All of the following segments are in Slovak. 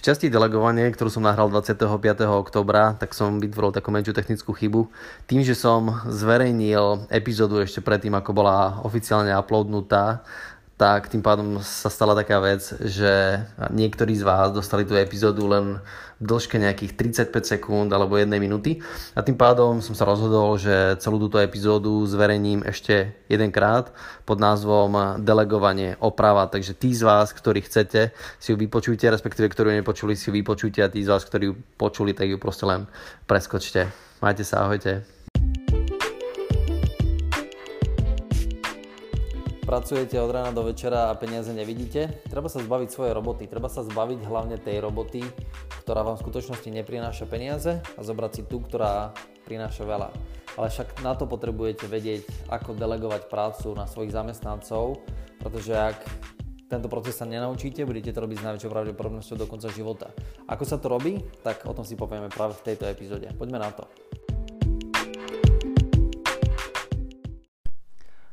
Časti delegovanie, ktorú som nahral 25. oktobra, tak som vytvoril takú menšiu technickú chybu. Tým, že som zverejnil epizódu ešte predtým, ako bola oficiálne uploadnutá, tak tým pádom sa stala taká vec, že niektorí z vás dostali tú epizódu len v dĺžke nejakých 35 sekúnd alebo 1 minúty a tým pádom som sa rozhodol, že celú túto epizódu zverejním ešte jedenkrát pod názvom Delegovanie oprava, takže tí z vás, ktorí chcete, si ju vypočujte, respektíve ktorí ju nepočuli, si ju vypočujte a tí z vás, ktorí ju počuli, tak ju proste len preskočte. Majte sa, ahojte. Pracujete od rána do večera a peniaze nevidíte, treba sa zbaviť svojej roboty. Treba sa zbaviť hlavne tej roboty, ktorá vám v skutočnosti neprináša peniaze a zobrať si tú, ktorá prináša veľa. Ale však na to potrebujete vedieť, ako delegovať prácu na svojich zamestnancov, pretože ak tento proces sa nenaučíte, budete to robiť s najväčšou pravdepodobnosťou do konca života. Ako sa to robí? Tak o tom si povieme práve v tejto epizóde. Poďme na to.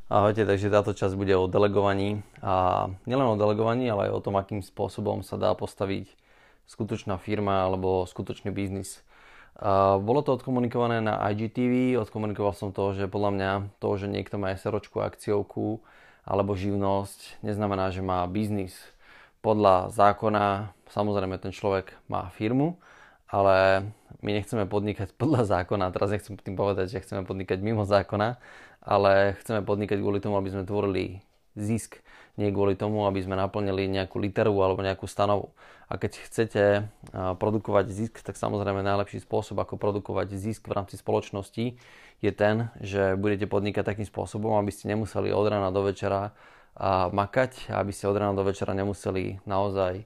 Ahojte, takže táto časť bude o delegovaní a nielen o delegovaní, ale aj o tom, akým spôsobom sa dá postaviť skutočná firma alebo skutočný biznis. A bolo to odkomunikované na IGTV, odkomunikoval som to, že podľa mňa to, že niekto má SROčku, akciovku alebo živnosť, neznamená, že má biznis. Podľa zákona, samozrejme ten človek má firmu, ale my nechceme podnikať podľa zákona. Teraz nechcem tým povedať, že chceme podnikať mimo zákona, ale chceme podnikať kvôli tomu, aby sme tvorili zisk, nie kvôli tomu, aby sme naplnili nejakú literu alebo nejakú stanovu. A keď chcete produkovať zisk, tak samozrejme najlepší spôsob, ako produkovať zisk v rámci spoločnosti je ten, že budete podnikať takým spôsobom, aby ste nemuseli od rána do večera makať, aby ste od rána do večera nemuseli naozaj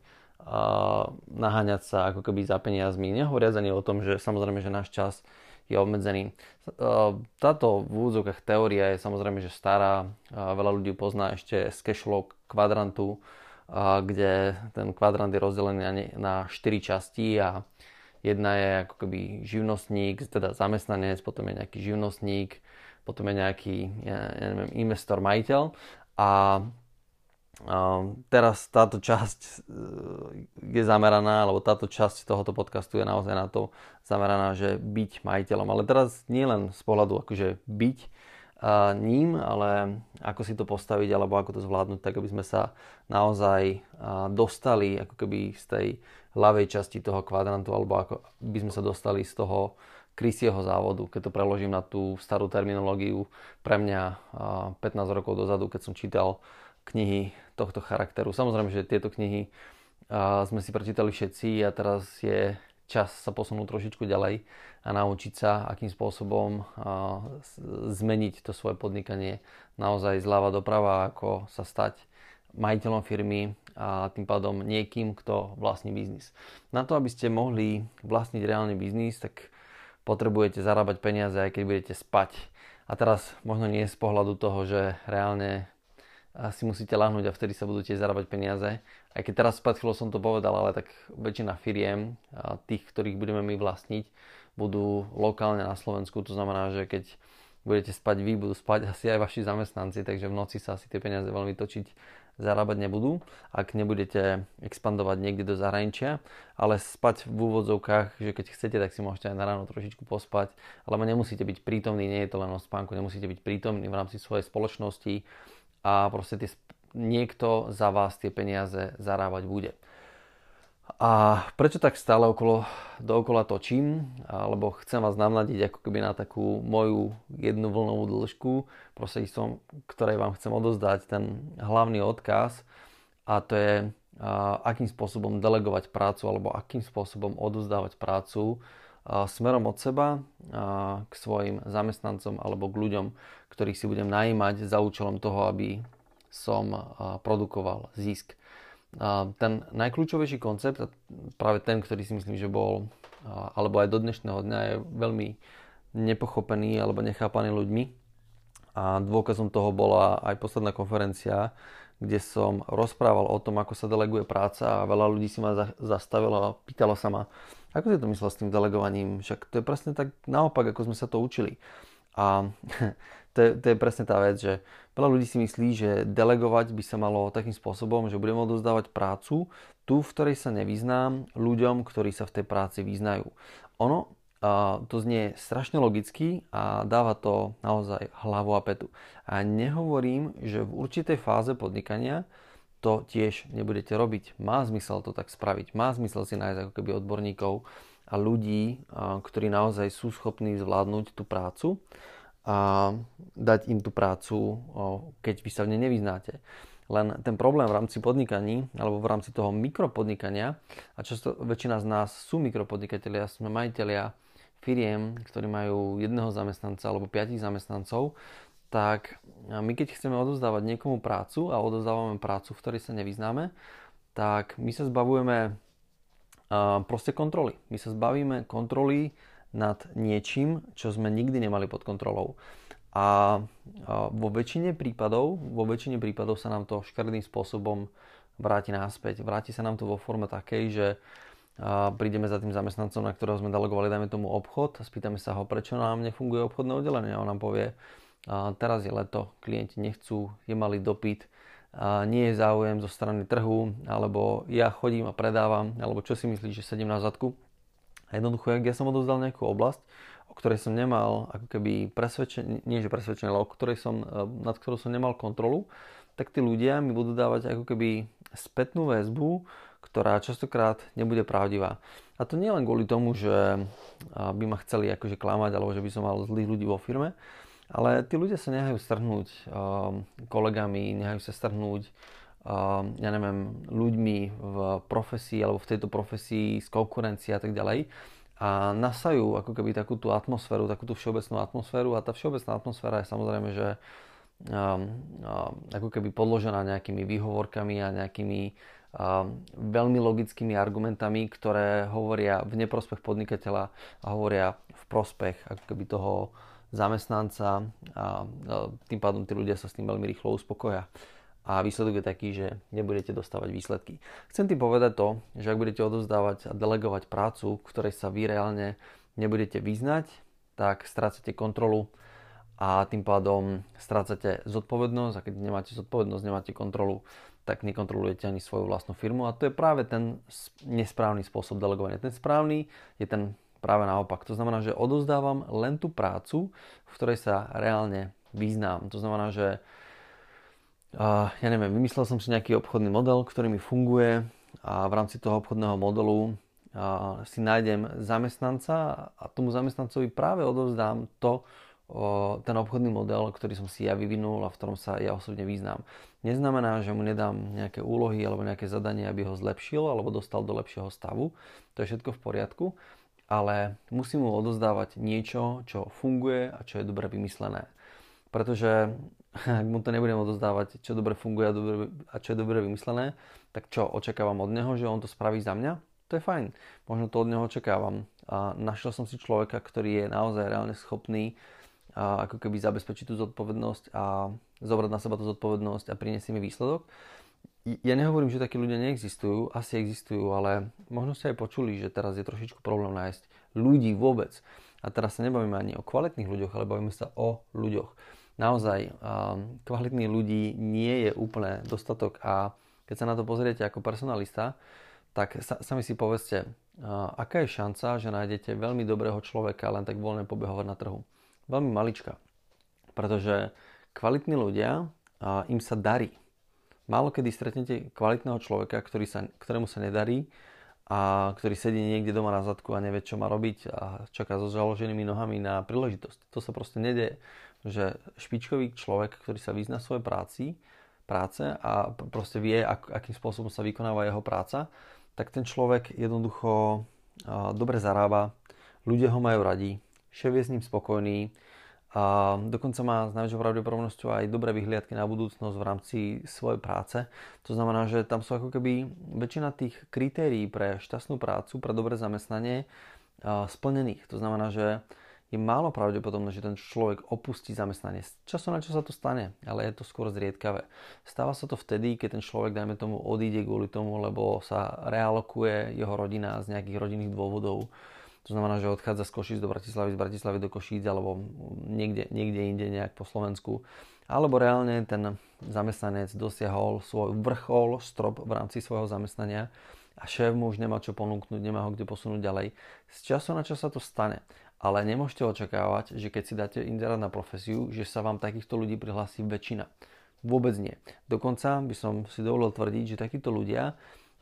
naháňať sa ako keby za peniazmi. Nehovoriac ani o tom, že samozrejme, že náš čas je obmedzený. Táto v úvodzovkách teória je samozrejme, že stará. Veľa ľudí pozná ešte z cashflow kvadrantu, kde ten kvadrant je rozdelený na 4 časti a jedna je ako keby živnostník, teda zamestnanec, potom je nejaký živnostník, potom je nejaký ja, ja neviem, investor, majiteľ a teraz táto časť e, je zameraná, alebo táto časť tohoto podcastu je naozaj na to zameraná, že byť majiteľom. Ale teraz nie len z pohľadu akože byť ním, ale ako si to postaviť, alebo ako to zvládnuť, tak aby sme sa naozaj dostali ako keby z tej ľavej časti toho kvadrantu, alebo ako by sme sa dostali z toho krysieho závodu, keď to preložím na tú starú terminológiu pre mňa 15 rokov dozadu, keď som čítal knihy tohto charakteru. Samozrejme, že tieto knihy sme si prečítali všetci a teraz je čas sa posunúť trošičku ďalej a naučiť sa, akým spôsobom zmeniť to svoje podnikanie naozaj zľava doprava, ako sa stať majiteľom firmy a tým pádom niekým, kto vlastní biznis. Na to, aby ste mohli vlastniť reálny biznis, tak potrebujete zarábať peniaze, aj keď budete spať. A teraz možno nie z pohľadu toho, že reálne si musíte lahnúť a vtedy sa budú tiež zarábať peniaze. Aj keď teraz pred chvíľou som to povedal, ale tak väčšina firiem, tých, ktorých budeme my vlastniť, budú lokálne na Slovensku. To znamená, že keď budete spať vy, budú spať asi aj vaši zamestnanci, takže v noci sa asi tie peniaze veľmi točiť zarábať nebudú, ak nebudete expandovať niekde do zahraničia, ale spať v úvodzovkách, že keď chcete, tak si môžete aj na ráno trošičku pospať, ale nemusíte byť prítomní, nie je to len o spánku, nemusíte byť prítomní v rámci svojej spoločnosti, a proste tie, niekto za vás tie peniaze zarábať bude. A prečo tak stále okolo, dookola točím? Lebo chcem vás navnadiť ako keby na takú moju jednu vlnovú dĺžku, prostredníctvom ktorej vám chcem odozdať ten hlavný odkaz a to je akým spôsobom delegovať prácu alebo akým spôsobom odozdávať prácu smerom od seba k svojim zamestnancom alebo k ľuďom, ktorých si budem najímať za účelom toho, aby som produkoval zisk. Ten najkľúčovejší koncept, práve ten, ktorý si myslím, že bol, alebo aj do dnešného dňa je veľmi nepochopený alebo nechápaný ľuďmi. A dôkazom toho bola aj posledná konferencia, kde som rozprával o tom, ako sa deleguje práca a veľa ľudí si ma zastavilo a pýtalo sa ma, ako si to myslel s tým delegovaním, však to je presne tak naopak, ako sme sa to učili. A to je, to je presne tá vec, že veľa ľudí si myslí, že delegovať by sa malo takým spôsobom, že budeme odozdávať prácu, tú, v ktorej sa nevyznám, ľuďom, ktorí sa v tej práci vyznajú. Ono to znie strašne logicky a dáva to naozaj hlavu a petu. A nehovorím, že v určitej fáze podnikania to tiež nebudete robiť. Má zmysel to tak spraviť. Má zmysel si nájsť ako keby odborníkov a ľudí, ktorí naozaj sú schopní zvládnuť tú prácu a dať im tú prácu, keď vy sa v nej nevyznáte. Len ten problém v rámci podnikaní, alebo v rámci toho mikropodnikania, a často väčšina z nás sú mikropodnikatelia, sme majiteľia firiem, ktorí majú jedného zamestnanca alebo piatich zamestnancov, tak my keď chceme odozdávať niekomu prácu a odozdávame prácu, v ktorej sa nevyznáme, tak my sa zbavujeme proste kontroly. My sa zbavíme kontroly nad niečím, čo sme nikdy nemali pod kontrolou. A vo väčšine prípadov, vo väčšine prípadov sa nám to škrdým spôsobom vráti náspäť. Vráti sa nám to vo forme takej, že a prídeme za tým zamestnancom, na ktorého sme delegovali, dajme tomu obchod, a spýtame sa ho, prečo nám nefunguje obchodné oddelenie. A on nám povie, a teraz je leto, klienti nechcú, je malý dopyt, a nie je záujem zo strany trhu, alebo ja chodím a predávam, alebo čo si myslíš, že sedím na zadku. A jednoducho, ak ja som odovzdal nejakú oblasť, o ktorej som nemal ako keby presvedčenie, nie že presvedčenie, ale o ktorej som, e, nad ktorou som nemal kontrolu, tak tí ľudia mi budú dávať ako keby spätnú väzbu, ktorá častokrát nebude pravdivá. A to nie len kvôli tomu, že by ma chceli akože klamať, alebo že by som mal zlých ľudí vo firme, ale tí ľudia sa nehajú strhnúť kolegami, nehajú sa strhnúť ja neviem, ľuďmi v profesii alebo v tejto profesii z konkurencie a tak ďalej a nasajú ako keby takú tú atmosféru, takú tú všeobecnú atmosféru a tá všeobecná atmosféra je samozrejme, že um, um, ako keby podložená nejakými výhovorkami a nejakými veľmi logickými argumentami, ktoré hovoria v neprospech podnikateľa a hovoria v prospech ako toho zamestnanca a tým pádom tí ľudia sa s tým veľmi rýchlo uspokoja. A výsledok je taký, že nebudete dostávať výsledky. Chcem tým povedať to, že ak budete odozdávať a delegovať prácu, v ktorej sa vy reálne nebudete vyznať, tak strácate kontrolu a tým pádom strácate zodpovednosť a keď nemáte zodpovednosť, nemáte kontrolu, tak nekontrolujete ani svoju vlastnú firmu a to je práve ten nesprávny spôsob delegovania. Ten správny je ten práve naopak. To znamená, že odozdávam len tú prácu, v ktorej sa reálne význam. To znamená, že uh, ja neviem, vymyslel som si nejaký obchodný model, ktorý mi funguje a v rámci toho obchodného modelu uh, si nájdem zamestnanca a tomu zamestnancovi práve odovzdám to, ten obchodný model, ktorý som si ja vyvinul a v ktorom sa ja osobne význam. Neznamená, že mu nedám nejaké úlohy alebo nejaké zadanie, aby ho zlepšil alebo dostal do lepšieho stavu. To je všetko v poriadku, ale musím mu odozdávať niečo, čo funguje a čo je dobre vymyslené. Pretože ak mu to nebudem odozdávať, čo dobre funguje a, čo je dobre vymyslené, tak čo očakávam od neho, že on to spraví za mňa? To je fajn. Možno to od neho očakávam. A našiel som si človeka, ktorý je naozaj reálne schopný a ako keby zabezpečiť tú zodpovednosť a zobrať na seba tú zodpovednosť a priniesť mi výsledok. Ja nehovorím, že takí ľudia neexistujú, asi existujú, ale možno ste aj počuli, že teraz je trošičku problém nájsť ľudí vôbec. A teraz sa nebavíme ani o kvalitných ľuďoch, ale bavíme sa o ľuďoch. Naozaj, kvalitných ľudí nie je úplne dostatok a keď sa na to pozriete ako personalista, tak sami si povedzte, aká je šanca, že nájdete veľmi dobrého človeka len tak voľne pobehovať na trhu veľmi maličká. Pretože kvalitní ľudia, im sa darí. Málo kedy stretnete kvalitného človeka, ktorý sa, ktorému sa nedarí a ktorý sedí niekde doma na zadku a nevie, čo má robiť a čaká so založenými nohami na príležitosť. To sa proste nedie. Že špičkový človek, ktorý sa vyzná svojej práci, práce a proste vie, ak, akým spôsobom sa vykonáva jeho práca, tak ten človek jednoducho dobre zarába, ľudia ho majú radi, šéf je s ním spokojný a dokonca má s najväčšou pravdepodobnosťou aj dobré vyhliadky na budúcnosť v rámci svojej práce. To znamená, že tam sú ako keby väčšina tých kritérií pre šťastnú prácu, pre dobré zamestnanie splnených. To znamená, že je málo pravdepodobné, že ten človek opustí zamestnanie. Často na čo sa to stane, ale je to skôr zriedkavé. Stáva sa to vtedy, keď ten človek, dajme tomu, odíde kvôli tomu, lebo sa realokuje jeho rodina z nejakých rodinných dôvodov to znamená, že odchádza z Košíc do Bratislavy, z Bratislavy do Košíc alebo niekde, niekde inde nejak po Slovensku. Alebo reálne ten zamestnanec dosiahol svoj vrchol, strop v rámci svojho zamestnania a šéf mu už nemá čo ponúknuť, nemá ho kde posunúť ďalej. Z času na čas sa to stane, ale nemôžete očakávať, že keď si dáte inzerát na profesiu, že sa vám takýchto ľudí prihlási väčšina. Vôbec nie. Dokonca by som si dovolil tvrdiť, že takíto ľudia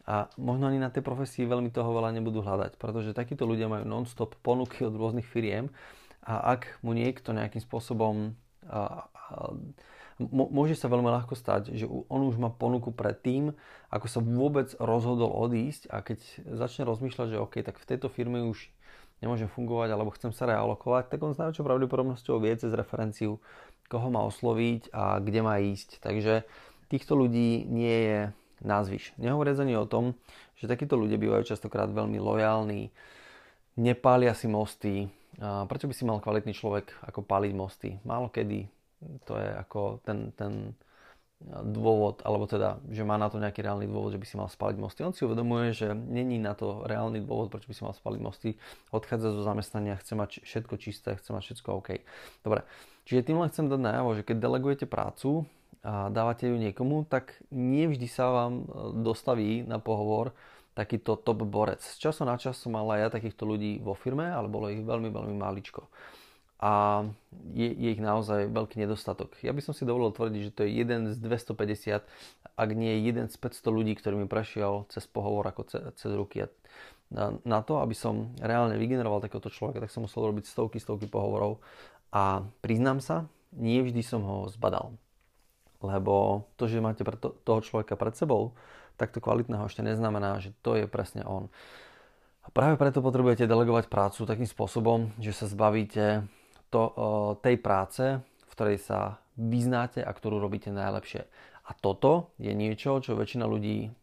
a možno ani na tej profesii veľmi toho veľa nebudú hľadať, pretože takíto ľudia majú non-stop ponuky od rôznych firiem a ak mu niekto nejakým spôsobom a, a, môže sa veľmi ľahko stať, že on už má ponuku pred tým, ako sa vôbec rozhodol odísť a keď začne rozmýšľať, že OK, tak v tejto firme už nemôžem fungovať alebo chcem sa realokovať, tak on s najväčšou pravdepodobnosťou vie cez referenciu, koho má osloviť a kde má ísť. Takže týchto ľudí nie je názvyš. Nehovoriac ani o tom, že takíto ľudia bývajú častokrát veľmi lojálni, nepália si mosty. Prečo by si mal kvalitný človek ako páliť mosty? Málo kedy to je ako ten, ten dôvod, alebo teda, že má na to nejaký reálny dôvod, že by si mal spaliť mosty. On si uvedomuje, že není na to reálny dôvod, prečo by si mal spaliť mosty. Odchádza zo zamestnania, chce mať všetko čisté, chce mať všetko OK. Dobre, čiže tým len chcem dať najavo, že keď delegujete prácu a dávate ju niekomu, tak nie vždy sa vám e, dostaví na pohovor takýto top borec. Z času na čas som mal aj ja takýchto ľudí vo firme, ale bolo ich veľmi, veľmi maličko a je, je ich naozaj veľký nedostatok. Ja by som si dovolil tvrdiť, že to je jeden z 250, ak nie jeden z 500 ľudí, ktorý mi prešiel cez pohovor ako cez, cez ruky. Na, na to, aby som reálne vygeneroval takéhoto človeka, tak som musel robiť stovky, stovky pohovorov a priznám sa, nie vždy som ho zbadal. Lebo to, že máte pre to, toho človeka pred sebou, takto kvalitného ešte neznamená, že to je presne on. A práve preto potrebujete delegovať prácu takým spôsobom, že sa zbavíte to, tej práce, v ktorej sa vyznáte a ktorú robíte najlepšie. A toto je niečo, čo väčšina ľudí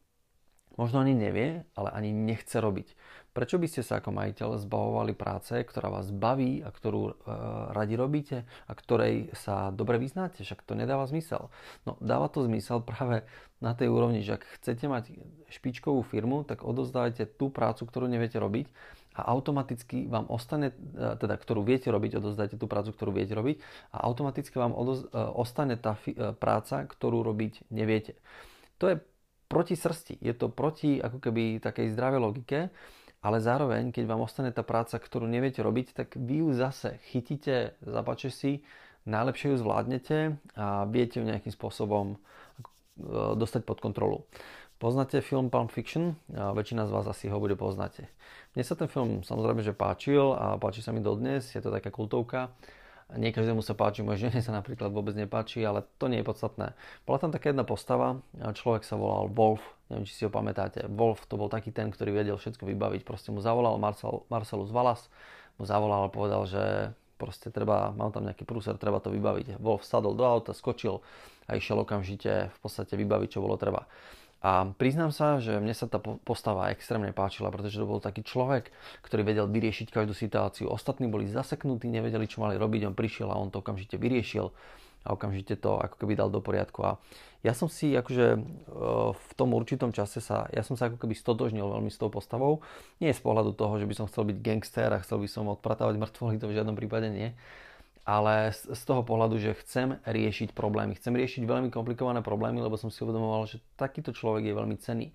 možno ani nevie, ale ani nechce robiť. Prečo by ste sa ako majiteľ zbavovali práce, ktorá vás baví a ktorú e, radi robíte a ktorej sa dobre vyznáte? Však to nedáva zmysel. No dáva to zmysel práve na tej úrovni, že ak chcete mať špičkovú firmu, tak odozdávajte tú prácu, ktorú neviete robiť a automaticky vám ostane, e, teda ktorú viete robiť, odozdajte tú prácu, ktorú viete robiť a automaticky vám odoz, e, ostane tá fi, e, práca, ktorú robiť neviete. To je proti srsti, je to proti ako keby takej zdravej logike, ale zároveň, keď vám ostane tá práca, ktorú neviete robiť, tak vy ju zase chytíte za si, najlepšie ju zvládnete a viete ju nejakým spôsobom dostať pod kontrolu. Poznáte film Pulp Fiction? A väčšina z vás asi ho bude poznať. Mne sa ten film samozrejme že páčil a páči sa mi dodnes, je to taká kultovka. Nie každému sa páči, moje žene sa napríklad vôbec nepáči, ale to nie je podstatné. Bola tam taká jedna postava, človek sa volal Wolf, neviem či si ho pamätáte. Wolf to bol taký ten, ktorý vedel všetko vybaviť. Proste mu zavolal Marcel, Marcelus Valas, mu zavolal a povedal, že proste treba, mám tam nejaký prúser, treba to vybaviť. Wolf sadol do auta, skočil a išiel okamžite v podstate vybaviť, čo bolo treba. A priznám sa, že mne sa tá postava extrémne páčila, pretože to bol taký človek, ktorý vedel vyriešiť každú situáciu. Ostatní boli zaseknutí, nevedeli, čo mali robiť, on prišiel a on to okamžite vyriešil a okamžite to ako keby dal do poriadku. A ja som si akože e, v tom určitom čase sa, ja som sa ako keby stotožnil veľmi s tou postavou. Nie z pohľadu toho, že by som chcel byť gangster a chcel by som odpratávať mŕtvoly, to v žiadnom prípade nie ale z toho pohľadu, že chcem riešiť problémy. Chcem riešiť veľmi komplikované problémy, lebo som si uvedomoval, že takýto človek je veľmi cenný.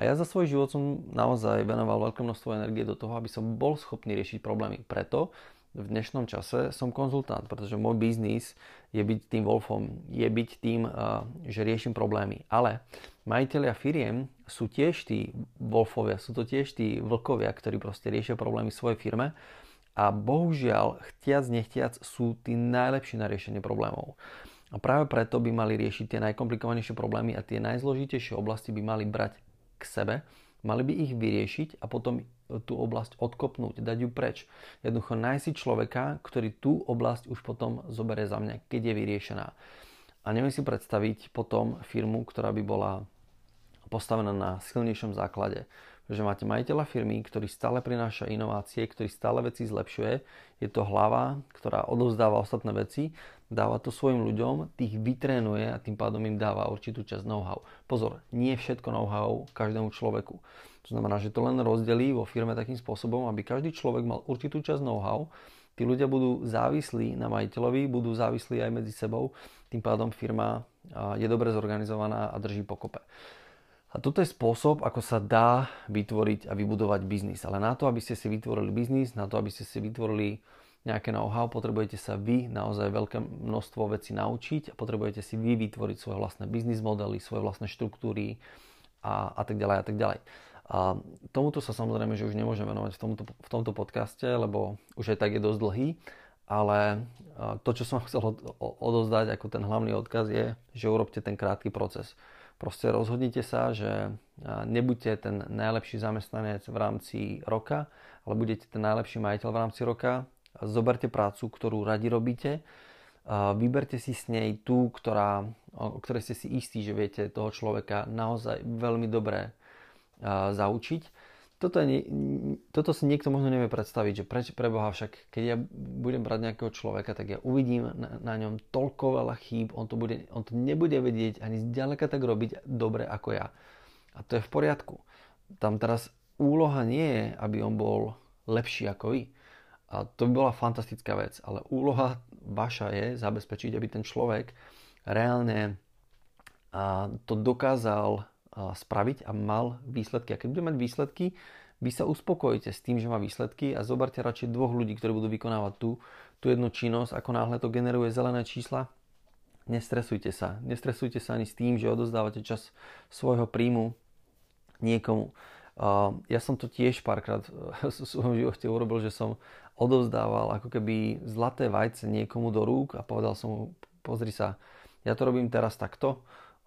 A ja za svoj život som naozaj venoval veľké množstvo energie do toho, aby som bol schopný riešiť problémy. Preto v dnešnom čase som konzultant, pretože môj biznis je byť tým Wolfom, je byť tým, že riešim problémy. Ale majiteľia firiem sú tiež tí Wolfovia, sú to tiež tí vlkovia, ktorí proste riešia problémy svojej firme a bohužiaľ, chtiac nechtiac sú tí najlepší na riešenie problémov. A práve preto by mali riešiť tie najkomplikovanejšie problémy a tie najzložitejšie oblasti by mali brať k sebe, mali by ich vyriešiť a potom tú oblasť odkopnúť, dať ju preč. Jednoducho nájsť si človeka, ktorý tú oblasť už potom zoberie za mňa, keď je vyriešená. A neviem si predstaviť potom firmu, ktorá by bola postavená na silnejšom základe že máte majiteľa firmy, ktorý stále prináša inovácie, ktorý stále veci zlepšuje. Je to hlava, ktorá odovzdáva ostatné veci, dáva to svojim ľuďom, tých vytrénuje a tým pádom im dáva určitú časť know-how. Pozor, nie všetko know-how každému človeku. To znamená, že to len rozdelí vo firme takým spôsobom, aby každý človek mal určitú časť know-how, tí ľudia budú závislí na majiteľovi, budú závislí aj medzi sebou, tým pádom firma je dobre zorganizovaná a drží pokope. A toto je spôsob, ako sa dá vytvoriť a vybudovať biznis. Ale na to, aby ste si vytvorili biznis, na to, aby ste si vytvorili nejaké know-how, potrebujete sa vy naozaj veľké množstvo vecí naučiť a potrebujete si vy vytvoriť svoje vlastné biznis modely, svoje vlastné štruktúry a, a tak ďalej a tak ďalej. A tomuto sa samozrejme, že už nemôžem venovať v tomto, v tomto podcaste, lebo už aj tak je dosť dlhý, ale to, čo som chcel odozdať ako ten hlavný odkaz je, že urobte ten krátky proces. Proste rozhodnite sa, že nebuďte ten najlepší zamestnanec v rámci roka, ale budete ten najlepší majiteľ v rámci roka. Zoberte prácu, ktorú radi robíte. Vyberte si s nej tú, ktorá, o ktorej ste si istí, že viete toho človeka naozaj veľmi dobre zaučiť toto, je, toto si niekto možno nevie predstaviť, že preč, preboha však, keď ja budem brať nejakého človeka, tak ja uvidím na, na ňom toľko veľa chýb, on to, bude, on to nebude vedieť ani zďaleka tak robiť dobre ako ja. A to je v poriadku. Tam teraz úloha nie je, aby on bol lepší ako vy. A to by bola fantastická vec. Ale úloha vaša je zabezpečiť, aby ten človek reálne to dokázal spraviť a mal výsledky. A keď bude mať výsledky, vy sa uspokojíte s tým, že má výsledky a zoberte radšej dvoch ľudí, ktorí budú vykonávať tú, tú jednu činnosť, ako náhle to generuje zelené čísla. Nestresujte sa. Nestresujte sa ani s tým, že odozdávate čas svojho príjmu niekomu. Ja som to tiež párkrát v svojom živote urobil, že som odovzdával ako keby zlaté vajce niekomu do rúk a povedal som mu, pozri sa, ja to robím teraz takto,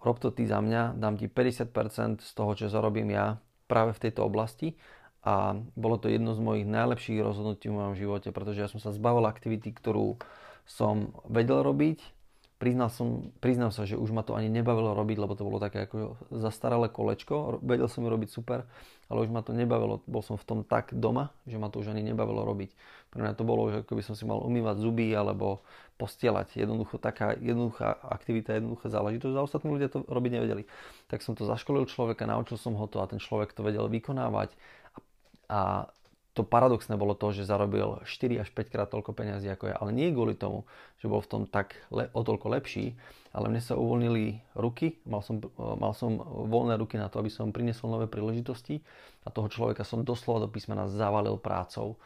rob to ty za mňa, dám ti 50% z toho, čo zarobím ja práve v tejto oblasti. A bolo to jedno z mojich najlepších rozhodnutí v mojom živote, pretože ja som sa zbavil aktivity, ktorú som vedel robiť, priznal, som, priznal sa, že už ma to ani nebavilo robiť, lebo to bolo také ako zastaralé kolečko, vedel som ju robiť super, ale už ma to nebavilo, bol som v tom tak doma, že ma to už ani nebavilo robiť. Pre mňa to bolo, že by som si mal umývať zuby alebo postielať. Jednoducho taká jednoduchá aktivita, jednoduchá záležitosť a ostatní ľudia to robiť nevedeli. Tak som to zaškolil človeka, naučil som ho to a ten človek to vedel vykonávať a, to paradoxné bolo to, že zarobil 4 až 5 krát toľko peňazí ako ja. Ale nie kvôli tomu, že bol v tom tak le, o toľko lepší, ale mne sa uvoľnili ruky, mal som, mal som voľné ruky na to, aby som priniesol nové príležitosti a toho človeka som doslova do písmena zavalil prácou.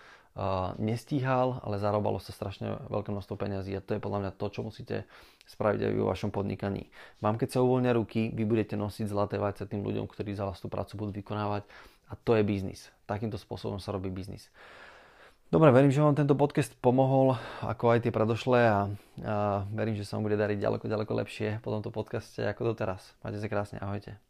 Nestíhal, ale zarobalo sa strašne veľké množstvo peňazí a to je podľa mňa to, čo musíte spraviť aj vo vašom podnikaní. Vám keď sa uvoľnia ruky, vy budete nosiť zlaté vajce tým ľuďom, ktorí za vás tú prácu budú vykonávať a to je biznis. Takýmto spôsobom sa robí biznis. Dobre, verím, že vám tento podcast pomohol, ako aj tie predošlé a, a verím, že sa vám bude dariť ďaleko, ďaleko lepšie po tomto podcaste ako doteraz. Majte sa krásne, ahojte.